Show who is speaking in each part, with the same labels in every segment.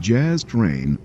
Speaker 1: Jazz Train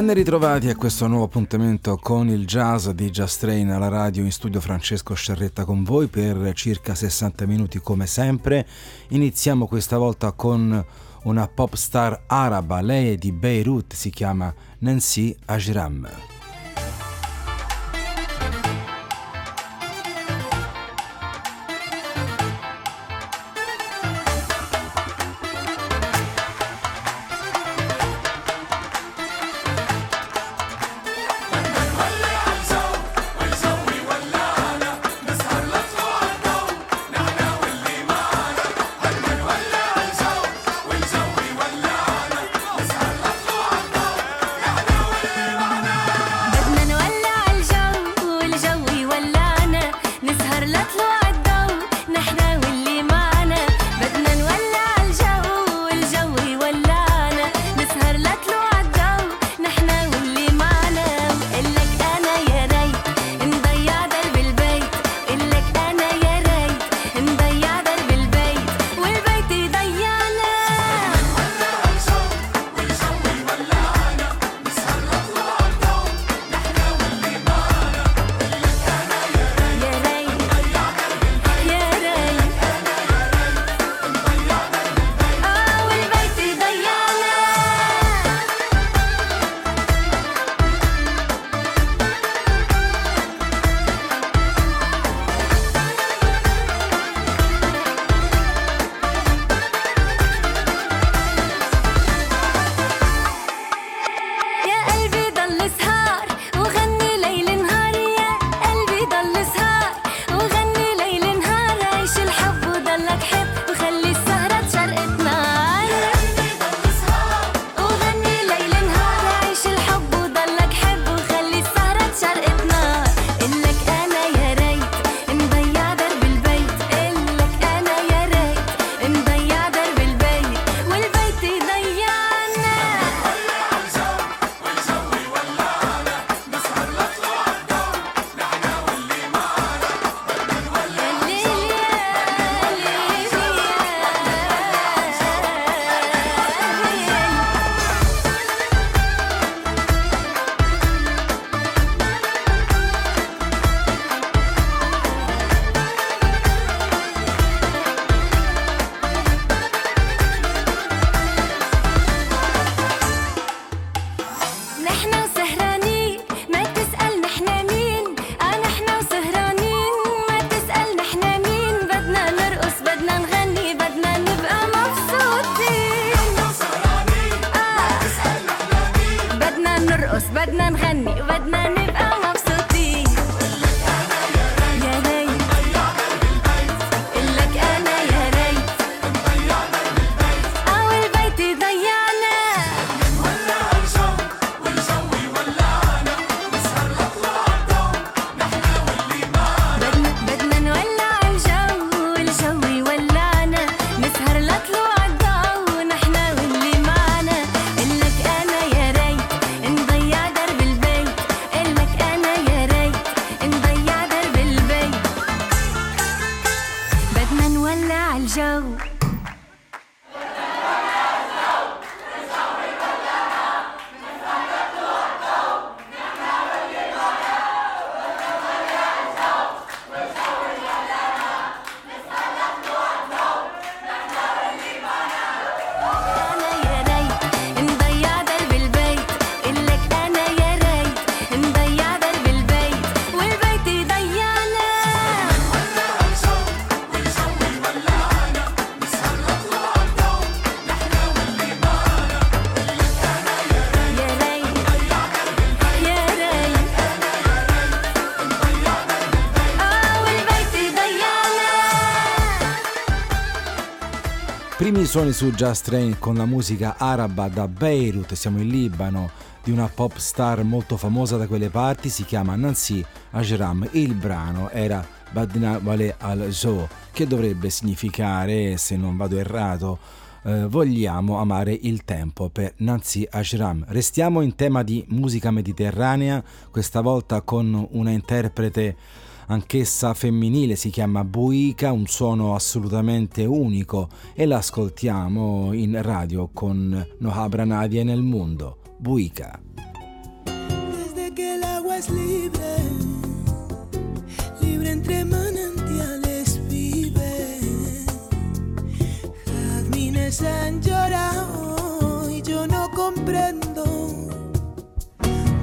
Speaker 2: Ben ritrovati a questo nuovo appuntamento con il jazz di Jazz Train alla radio in studio Francesco Sciarretta con voi per circa 60 minuti come sempre. Iniziamo questa volta con una pop star araba, lei è di Beirut, si chiama Nancy Ajram. Suoni su Just Train con la musica araba da Beirut, siamo in Libano, di una pop star molto famosa da quelle parti, si chiama Nancy Ajram. Il brano era Badna Wale al-Zo, che dovrebbe significare, se non vado errato, eh, vogliamo amare il tempo per Nancy Ajram. Restiamo in tema di musica mediterranea, questa volta con una interprete anch'essa femminile, si chiama Buica, un suono assolutamente unico e l'ascoltiamo in radio con No Abra Nadie nel Mundo. Buica.
Speaker 1: Desde que el agua es libre, libre entre manantiales vive. Jazmines han llorado y yo no comprendo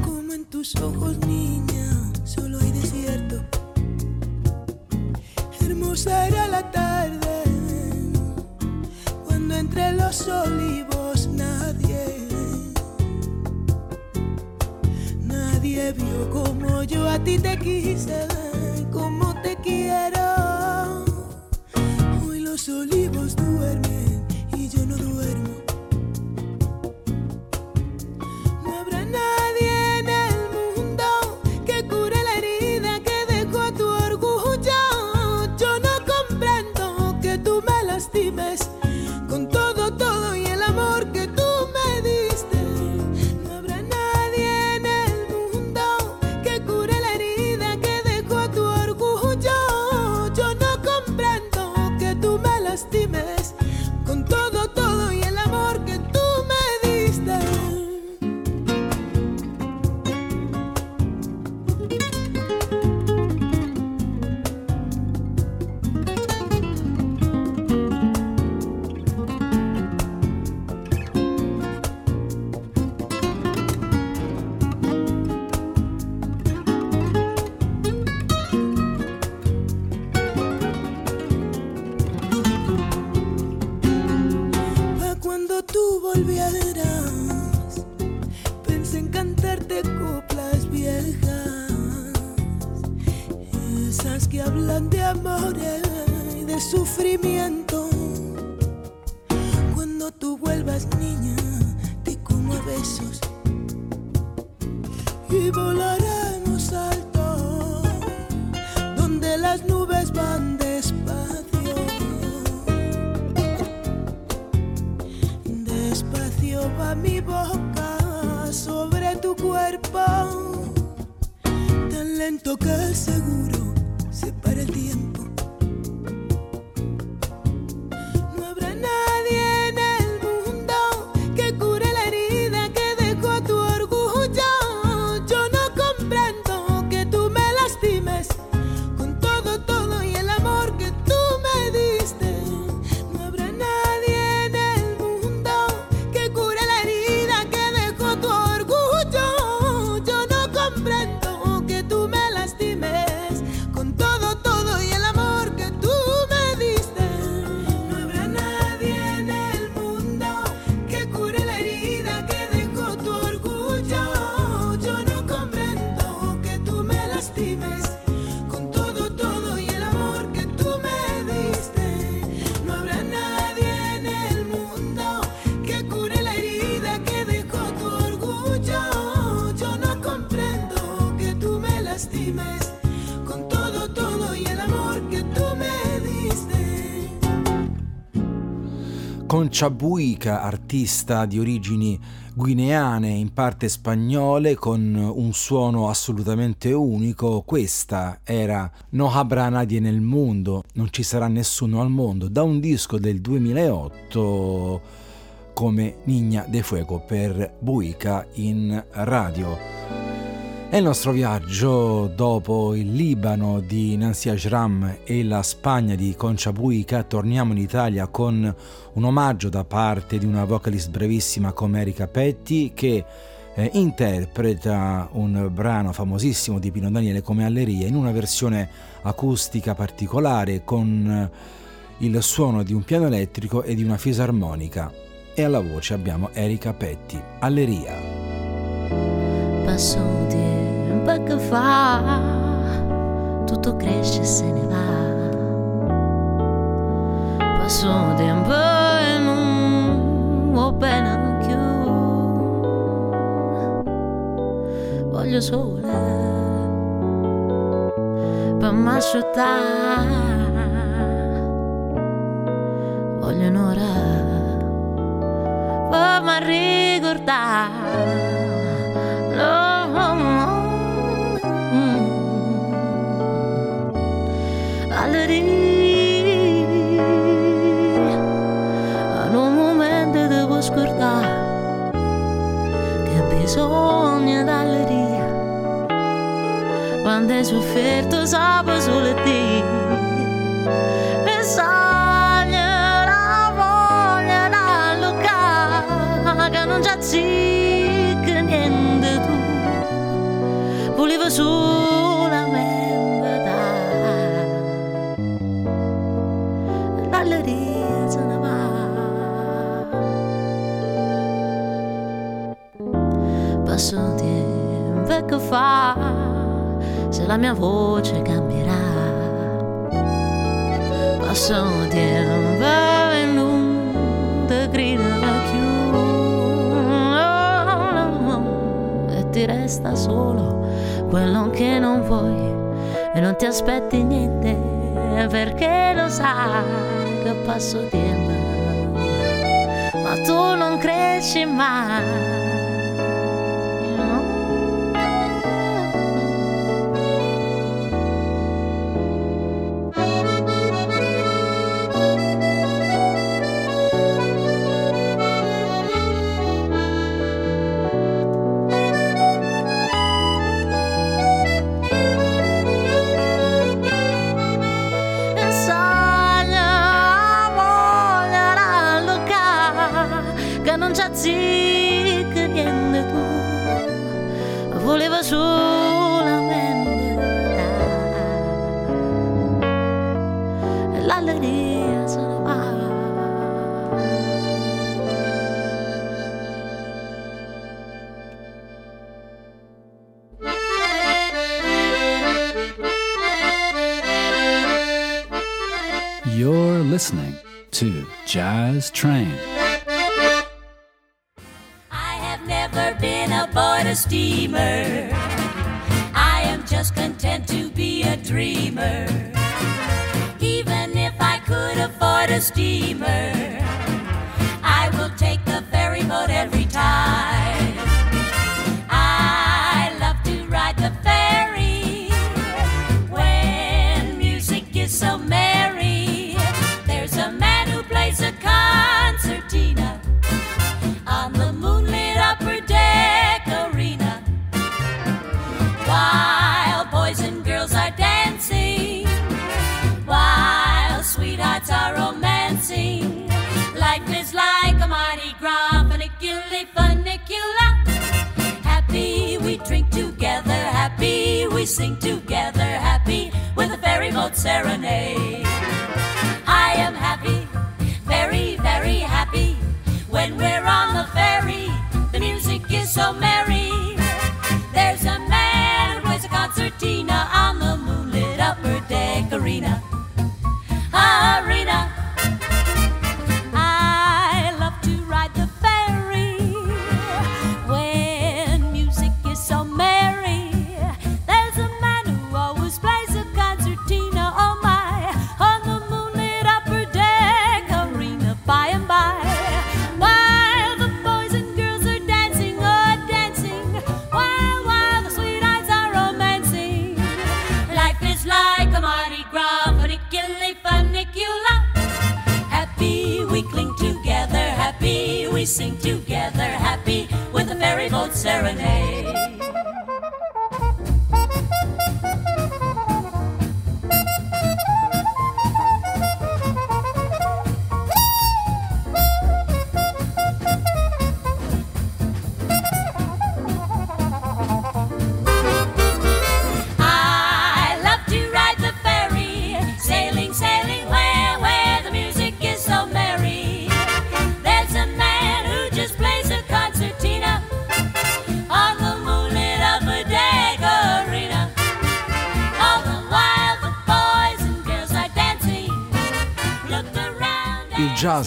Speaker 1: cómo en tus ojos, niña, solo hay desierto hermosa era la tarde cuando entre los olivos nadie, nadie vio como yo a ti te quise, como te quiero. Hoy los olivos duermen y yo no duermo. No habrá nadie sufrimiento.
Speaker 2: Concha Buica, artista di origini guineane, in parte spagnole, con un suono assolutamente unico. Questa era No habrá nadie nel mondo, non ci sarà nessuno al mondo, da un disco del 2008 come Niña de Fuego per Buica in radio. E il nostro viaggio dopo il Libano di Nancy Ajram e la Spagna di Concha Buica torniamo in Italia con un omaggio da parte di una vocalist brevissima come Erika Petti che eh, interpreta un brano famosissimo di Pino Daniele come Alleria in una versione acustica particolare con il suono di un piano elettrico e di una fisarmonica e alla voce abbiamo Erika Petti, Alleria.
Speaker 3: Passò colpa che fa, tutto cresce e se ne va. Passo tempo e non ho pena più. Voglio sole per m'asciuttare. Voglio un'ora per mi ricordare. No, no, bisogna d'alleria quando hai sofferto sape solo te la mia voce cambierà. Passo tempo e non grida più e ti resta solo quello che non vuoi. E non ti aspetti niente perché lo sai che passo tempo ma tu non cresci mai
Speaker 4: never been aboard a steamer. I am just content to be a dreamer. Even if I could afford a steamer, I will take the ferry boat every time. Sing together, happy with a ferry boat serenade. I am happy, very, very happy when we're on the ferry. The music is so merry. With a ferry boat serenade.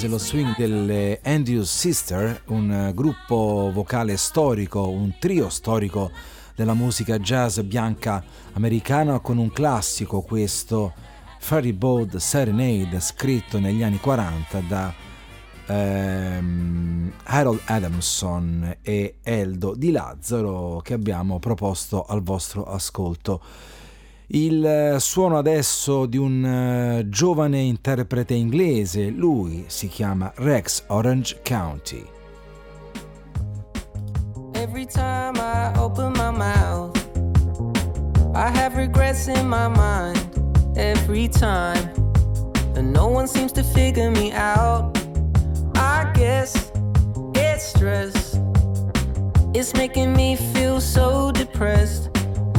Speaker 2: Il jazz e lo swing delle Andrews Sister, un eh, gruppo vocale storico, un trio storico della musica jazz bianca americana con un classico questo Ferry Boat Serenade scritto negli anni 40 da ehm, Harold Adamson e Eldo Di Lazzaro che abbiamo proposto al vostro ascolto. Il suono adesso di un uh, giovane interprete inglese, lui si chiama Rex Orange County.
Speaker 5: Every time I open my mouth, I have regrets in my mind. Every time, and no one seems to figure me out. I guess it's stress. It's making me feel so depressed.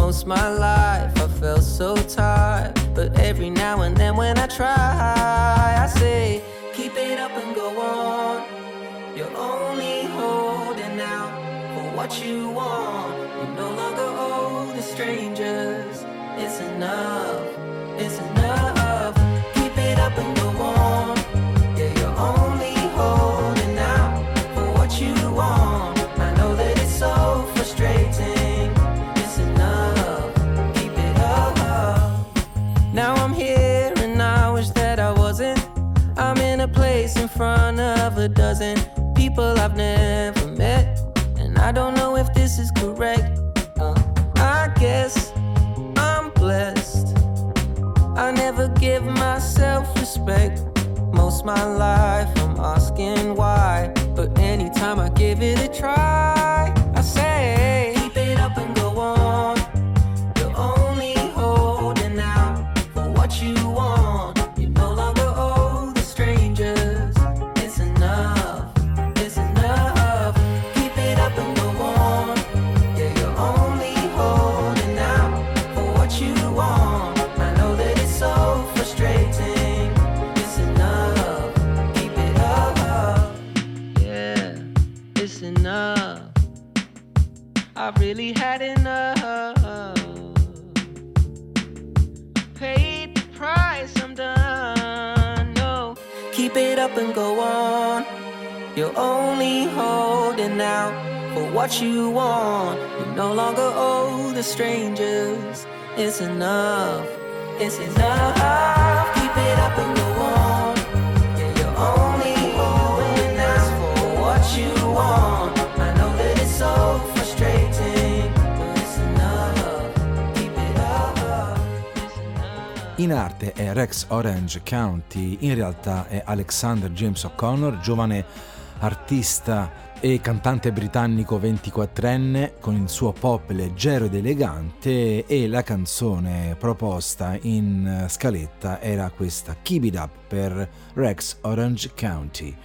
Speaker 5: Most my life I felt so tired, but every now and then when I try, I say, keep it up and go on. You're only holding out for what you want. In
Speaker 2: arte è Rex Orange County, in realtà è Alexander James O'Connor, giovane artista e cantante britannico 24enne con il suo pop leggero ed elegante e la canzone proposta in scaletta era questa Keep It Up per Rex Orange County.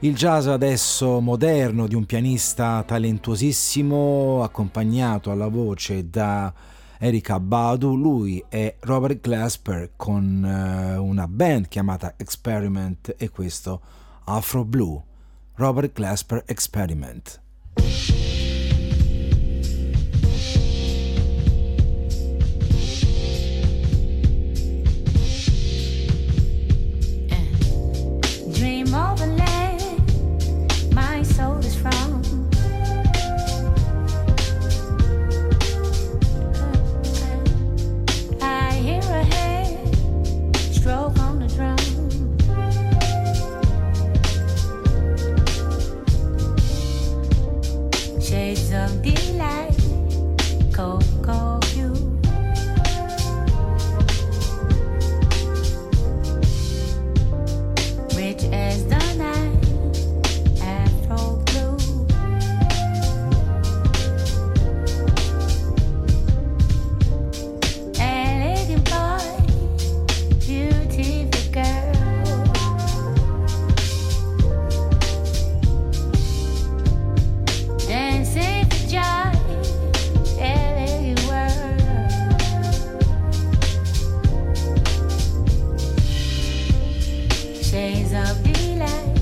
Speaker 2: Il jazz adesso moderno di un pianista talentuosissimo accompagnato alla voce da Erika Badu, lui è Robert Glasper con eh, una band chiamata Experiment e questo Afro Blue. Robert Glasper Experiment.
Speaker 3: Shades of delight,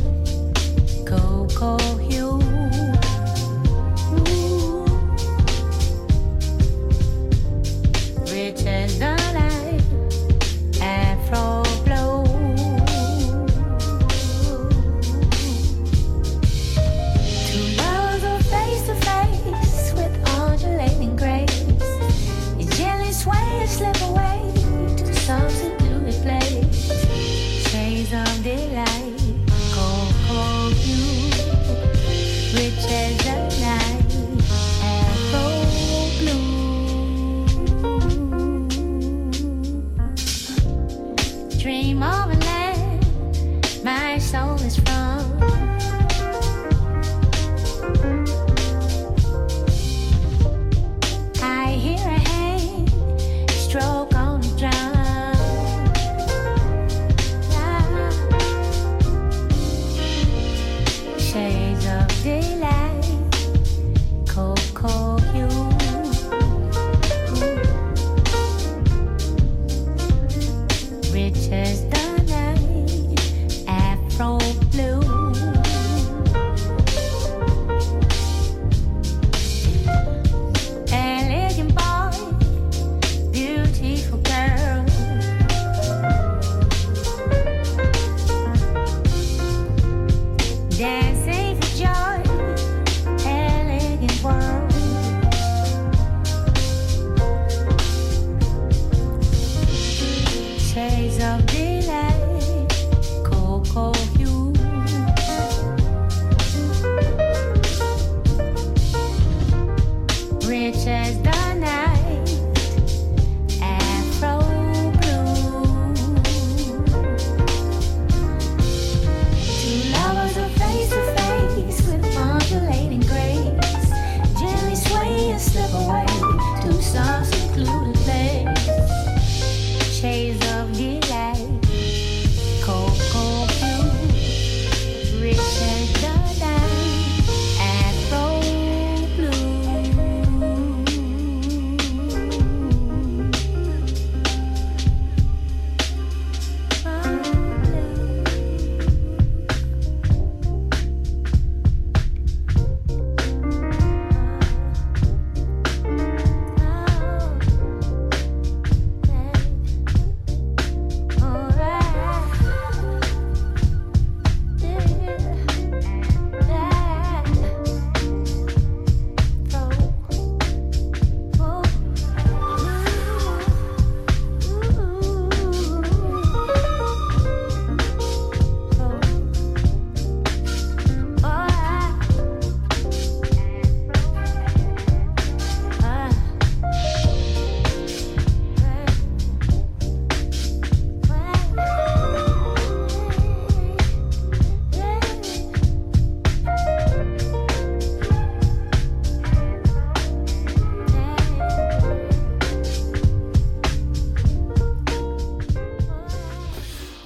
Speaker 3: cocoa hue.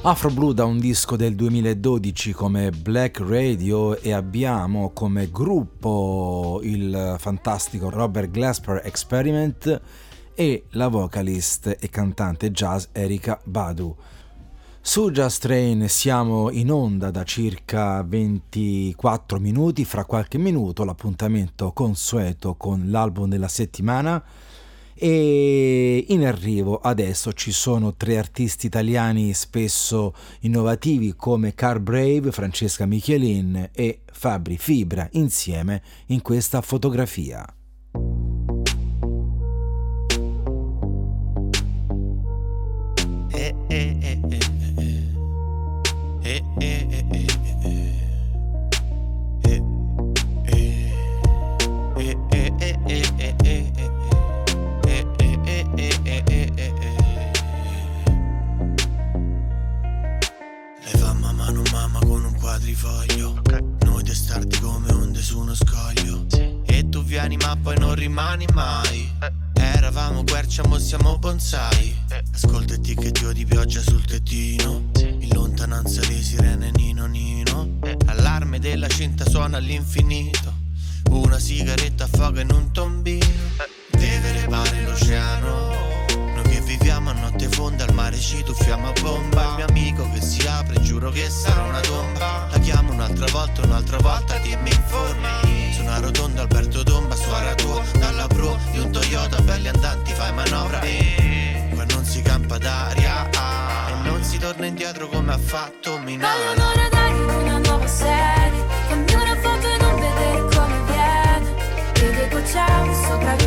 Speaker 3: Afro Blue
Speaker 2: da un disco del 2012 come Black Radio e abbiamo come gruppo il fantastico Robert Glasper Experiment e la vocalist e cantante jazz Erika Badu. Su Just Train siamo in onda da circa 24 minuti, fra qualche minuto l'appuntamento consueto con l'album della settimana e in arrivo adesso ci sono tre artisti italiani spesso innovativi come Car Brave, Francesca Michelin e Fabri Fibra insieme in questa fotografia.
Speaker 6: Testardi come onde su uno scoglio. E tu vieni ma poi non rimani mai. Eravamo quercia, mo siamo bonsai. Ascolta e che dio di pioggia sul tettino. In lontananza le sirene nino nino. Allarme della cinta suona all'infinito. Una sigaretta affoga in un tombino. Deve repare l'oceano notte fonda al mare ci tuffiamo a bomba. Il mio amico che si apre giuro che sarà una tomba. La chiamo un'altra volta, un'altra volta dimmi informi. Su una rotonda Alberto Tomba suora tua Dalla pro di un Toyota belli andanti fai manovra. E qua non si campa d'aria ah, E non si torna indietro come ha fatto
Speaker 7: Voglio un'ora d'aria in una nuova serie Fammi una foto e non vedere come viene. Vede gocciamo, sopravvinciamo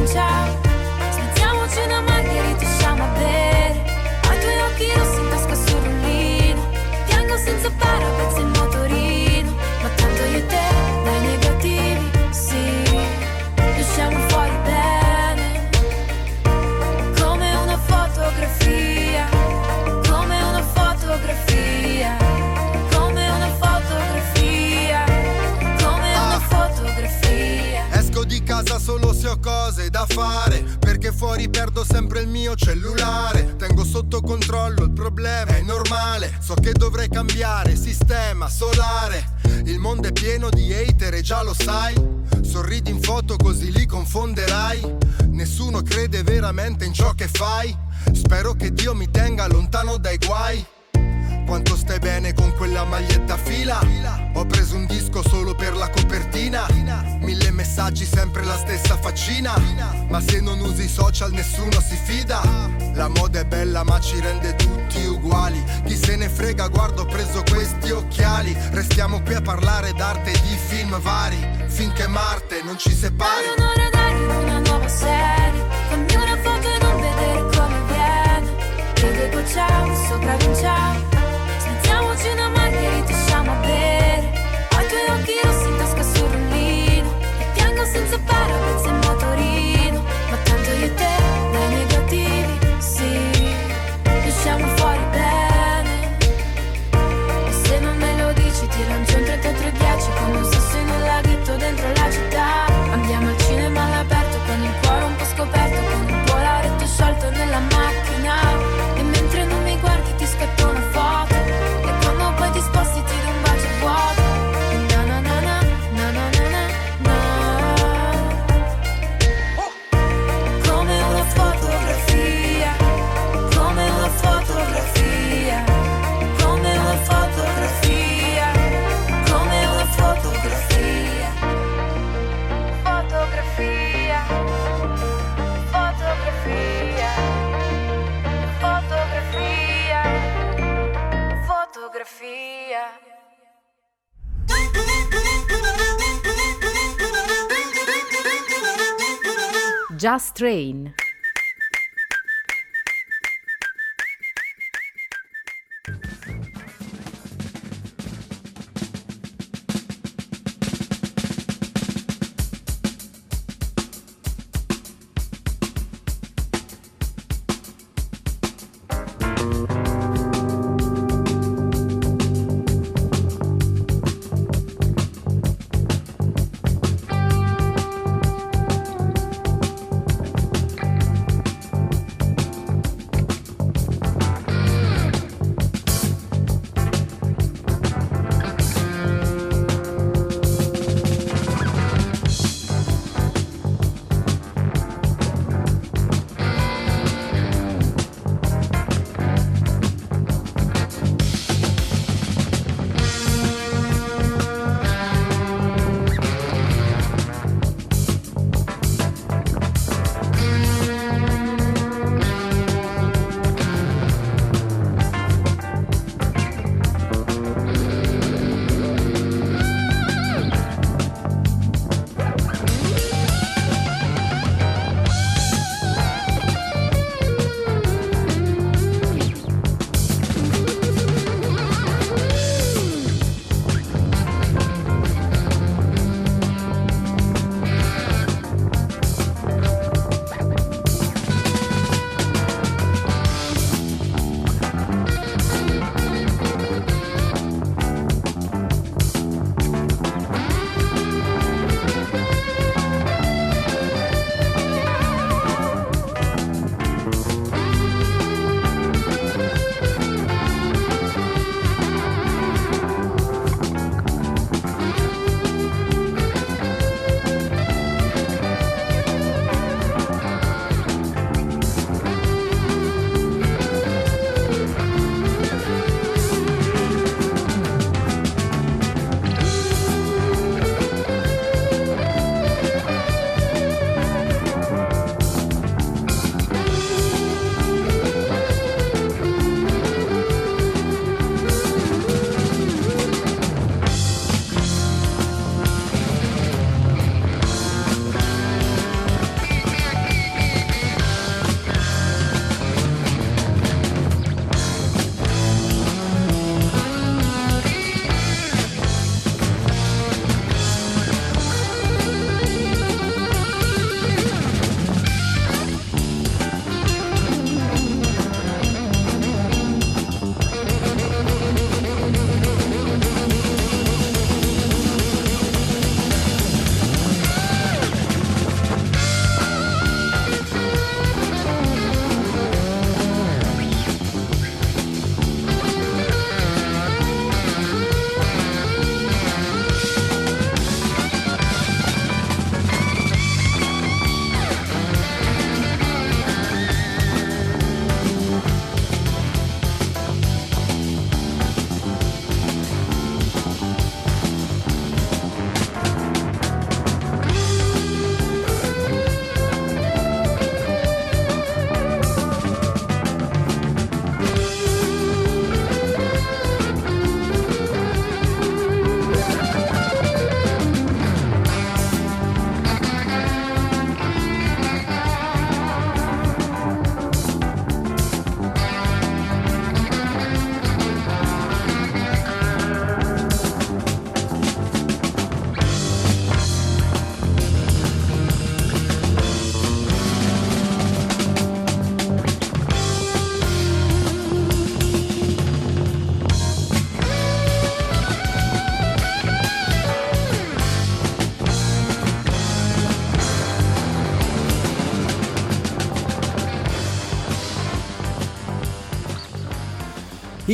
Speaker 8: Just Train.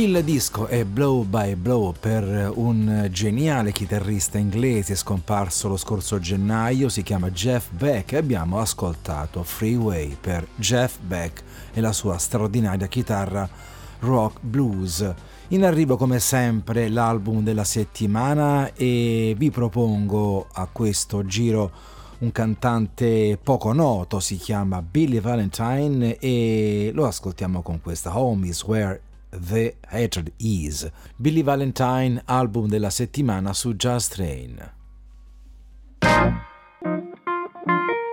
Speaker 2: Il disco è Blow by Blow per un geniale chitarrista inglese scomparso lo scorso gennaio, si chiama Jeff Beck e abbiamo ascoltato Freeway per Jeff Beck e la sua straordinaria chitarra rock blues. In arrivo come sempre l'album della settimana e vi propongo a questo giro un cantante poco noto, si chiama Billy Valentine e lo ascoltiamo con questa Home is Where The Hatred Is. Billy Valentine, album della settimana su Just Train.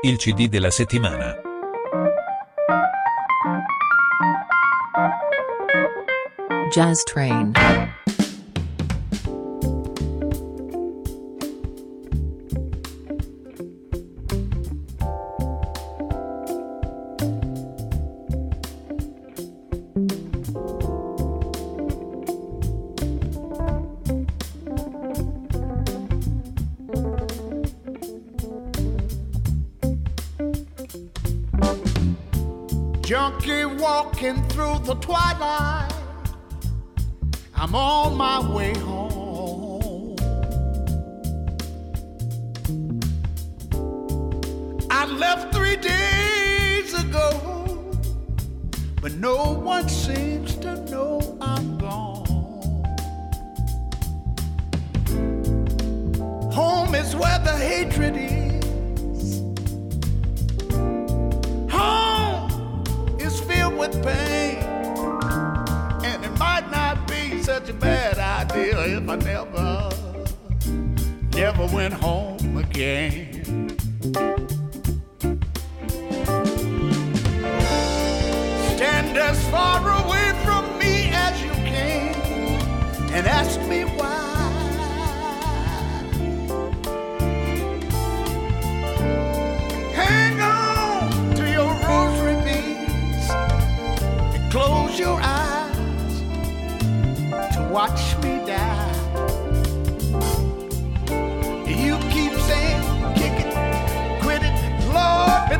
Speaker 9: Il CD della settimana.
Speaker 10: Jazz Train.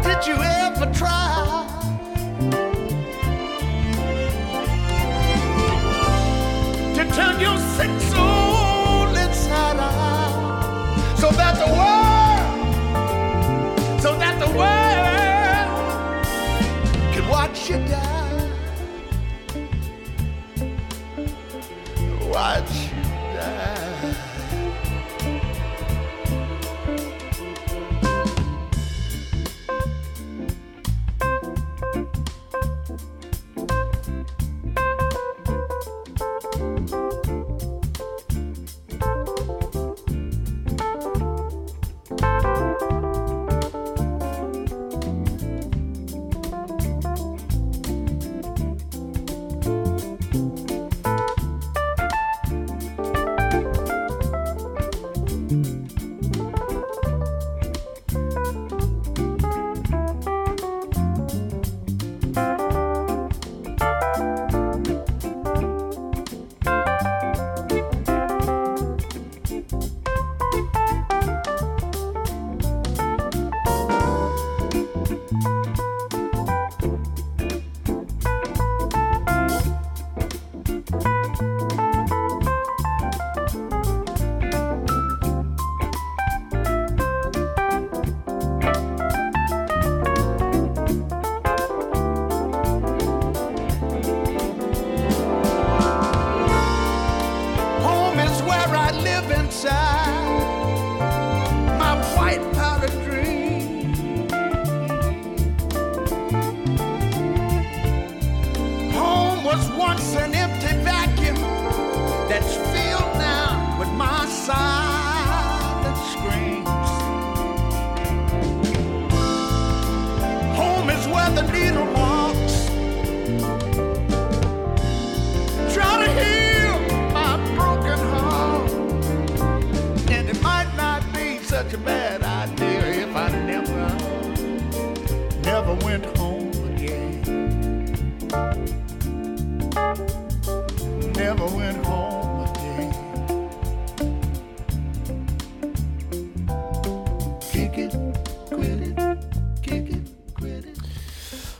Speaker 11: Did you ever try?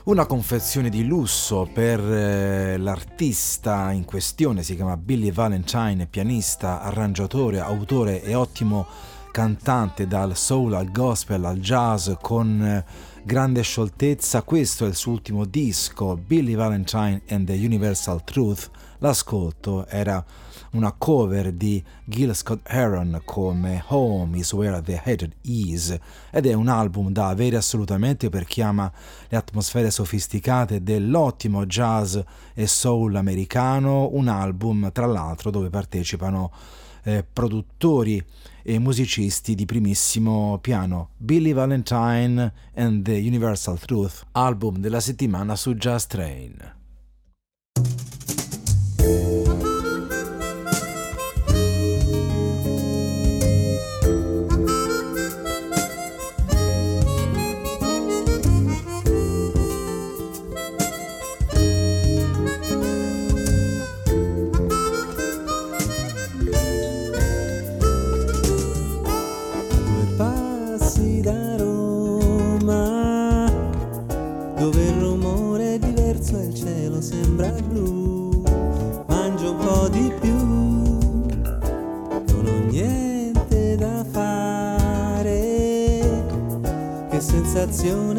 Speaker 2: Una confezione di lusso per eh, l'artista in questione, si chiama Billy Valentine, pianista, arrangiatore, autore e ottimo cantante dal soul al gospel al jazz con eh, grande scioltezza. Questo è il suo ultimo disco, Billy Valentine and the Universal Truth. L'ascolto era una cover di Gil Scott Heron come Home is Where the Head Is ed è un album da avere assolutamente per chi ama le atmosfere sofisticate dell'ottimo jazz e soul americano, un album tra l'altro dove partecipano eh, produttori e musicisti di primissimo piano. Billy Valentine and the Universal Truth, album della settimana su Jazz Train.
Speaker 12: canción.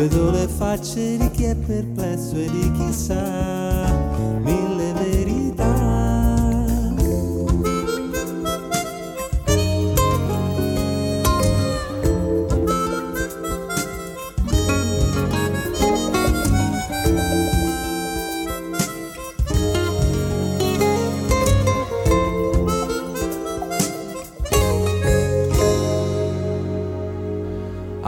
Speaker 12: Vedo le facce di chi è perplesso e di chi sa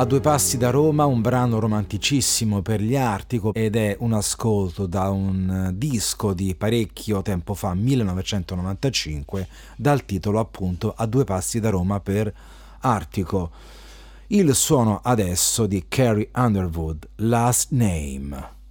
Speaker 13: A due passi da Roma, un brano romanticissimo per gli Artico ed è un ascolto da un eh, disco di parecchio tempo fa, 1995, dal titolo appunto A due passi da Roma per Artico. Il suono adesso di Carrie Underwood, Last Name.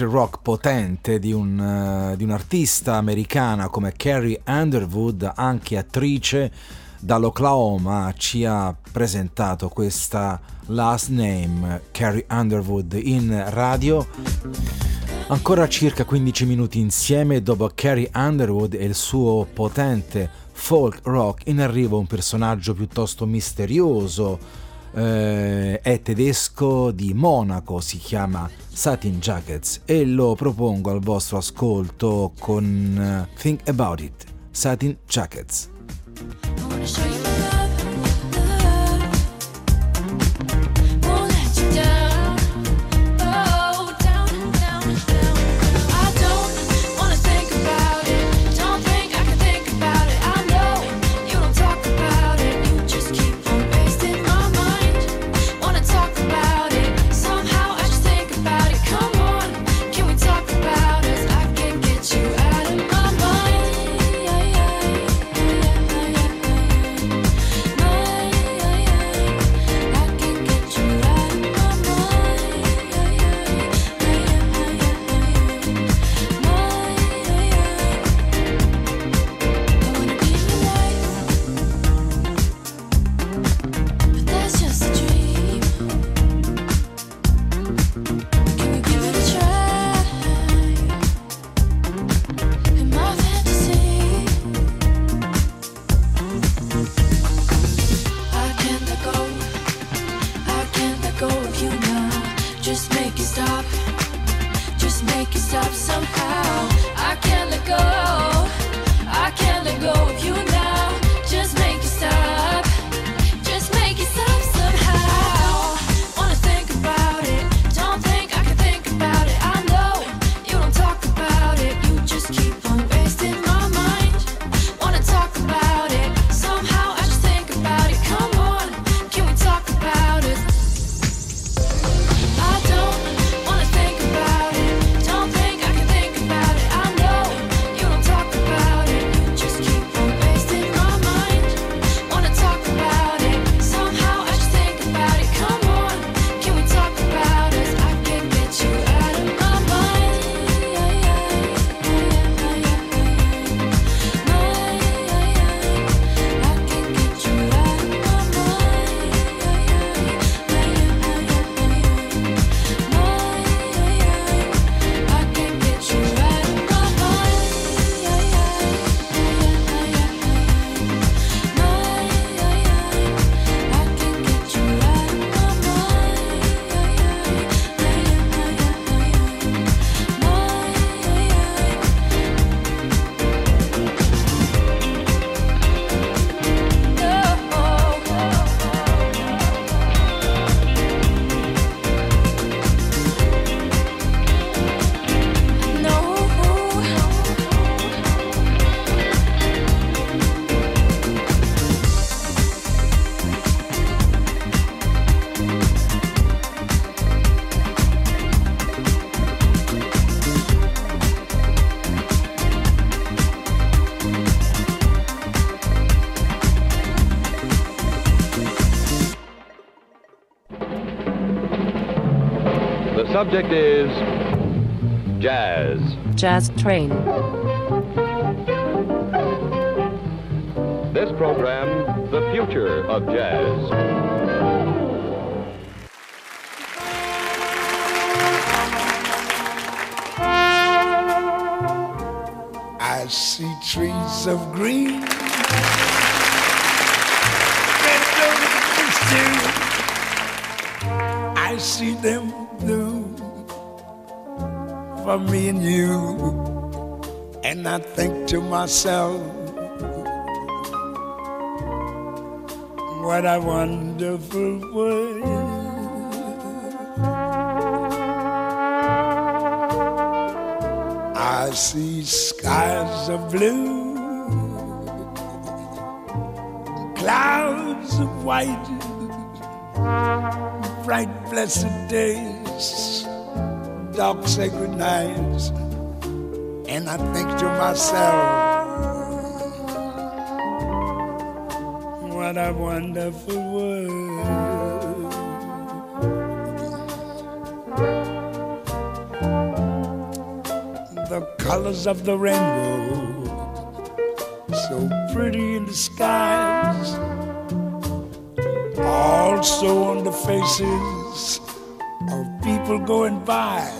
Speaker 13: country rock potente di un, uh, di un'artista americana come Carrie Underwood, anche attrice dall'Oklahoma, ci ha presentato questa last name, Carrie Underwood, in radio. Ancora circa 15 minuti insieme dopo Carrie Underwood e il suo potente folk rock in arrivo un personaggio piuttosto misterioso eh, è tedesco di Monaco, si chiama Satin Jackets e lo propongo al vostro ascolto con uh, Think About It, Satin Jackets.
Speaker 14: subject is jazz.
Speaker 15: Jazz Train.
Speaker 14: This program, The Future of Jazz.
Speaker 10: I see trees of green. I see them for me and you. And I think to myself, what a wonderful world. I see skies of blue, clouds of white, bright, blessed days dog say goodnight. And I think to myself, what a wonderful world. The colors of the rainbow, so pretty in the skies, also on the faces of people going by.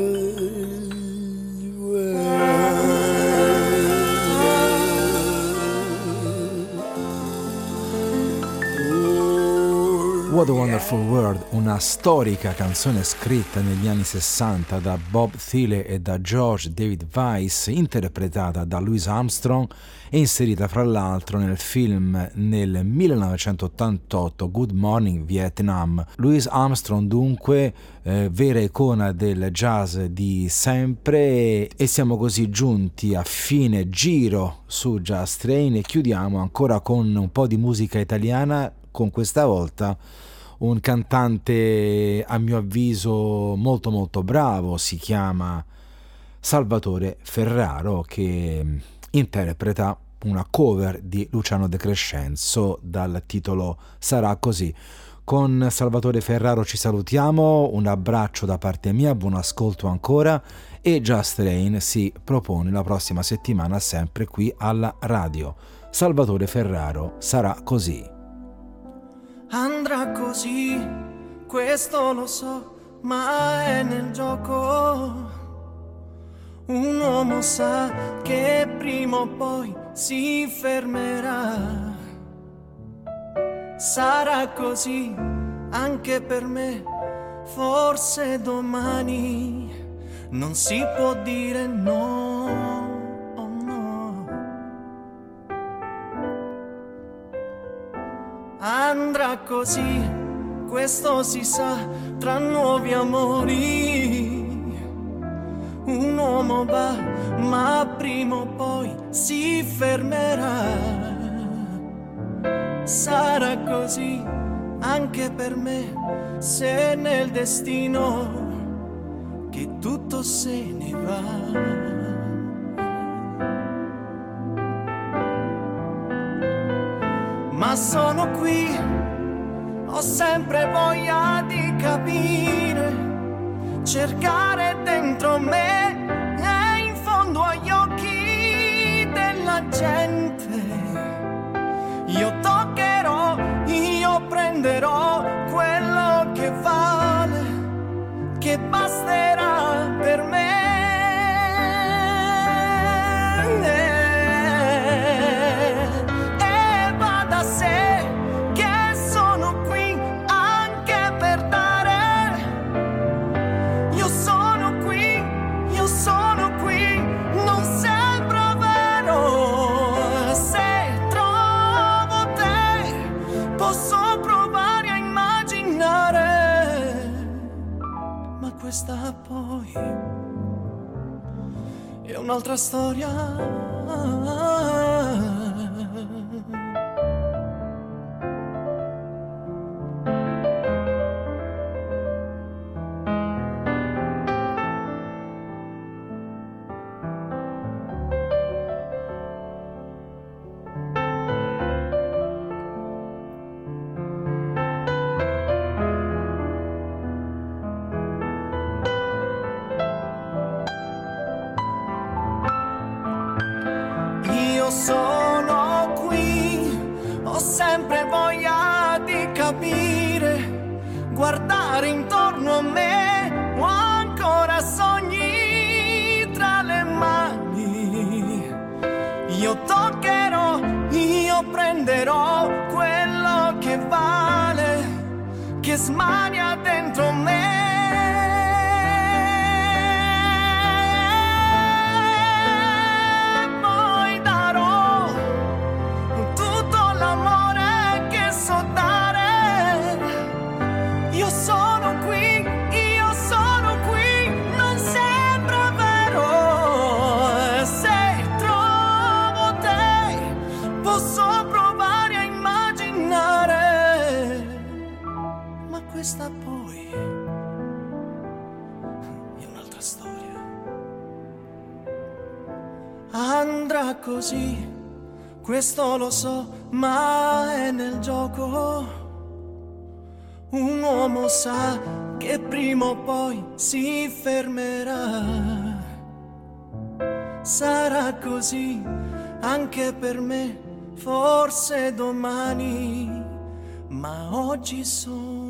Speaker 2: What a Wonderful World, una storica canzone scritta negli anni 60 da Bob Thiele e da George David Weiss, interpretata da Louis Armstrong e inserita fra l'altro nel film nel 1988 Good Morning Vietnam. Louis Armstrong dunque eh, vera icona del jazz di sempre e siamo così giunti a fine giro su Jazz Train e chiudiamo ancora con un po' di musica italiana con questa volta un cantante a mio avviso molto molto bravo, si chiama Salvatore Ferraro che interpreta una cover di Luciano De Crescenzo dal titolo Sarà così. Con Salvatore Ferraro ci salutiamo, un abbraccio da parte mia, buon ascolto ancora e Just Rain si propone la prossima settimana sempre qui alla radio. Salvatore Ferraro sarà così.
Speaker 16: Andrà così, questo lo so, ma è nel gioco. Un uomo sa che prima o poi si fermerà. Sarà così anche per me, forse domani non si può dire no. Così, questo si sa, tra nuovi amori. Un uomo va, ma prima o poi si fermerà. Sarà così anche per me, se nel destino che tutto se ne va. Ma sono qui, ho sempre voglia di capire, cercare dentro me Ma questa poi è un'altra storia. Che così, questo lo so, ma è nel gioco. Un uomo sa che prima o poi si fermerà. Sarà così anche per me, forse domani, ma oggi sono.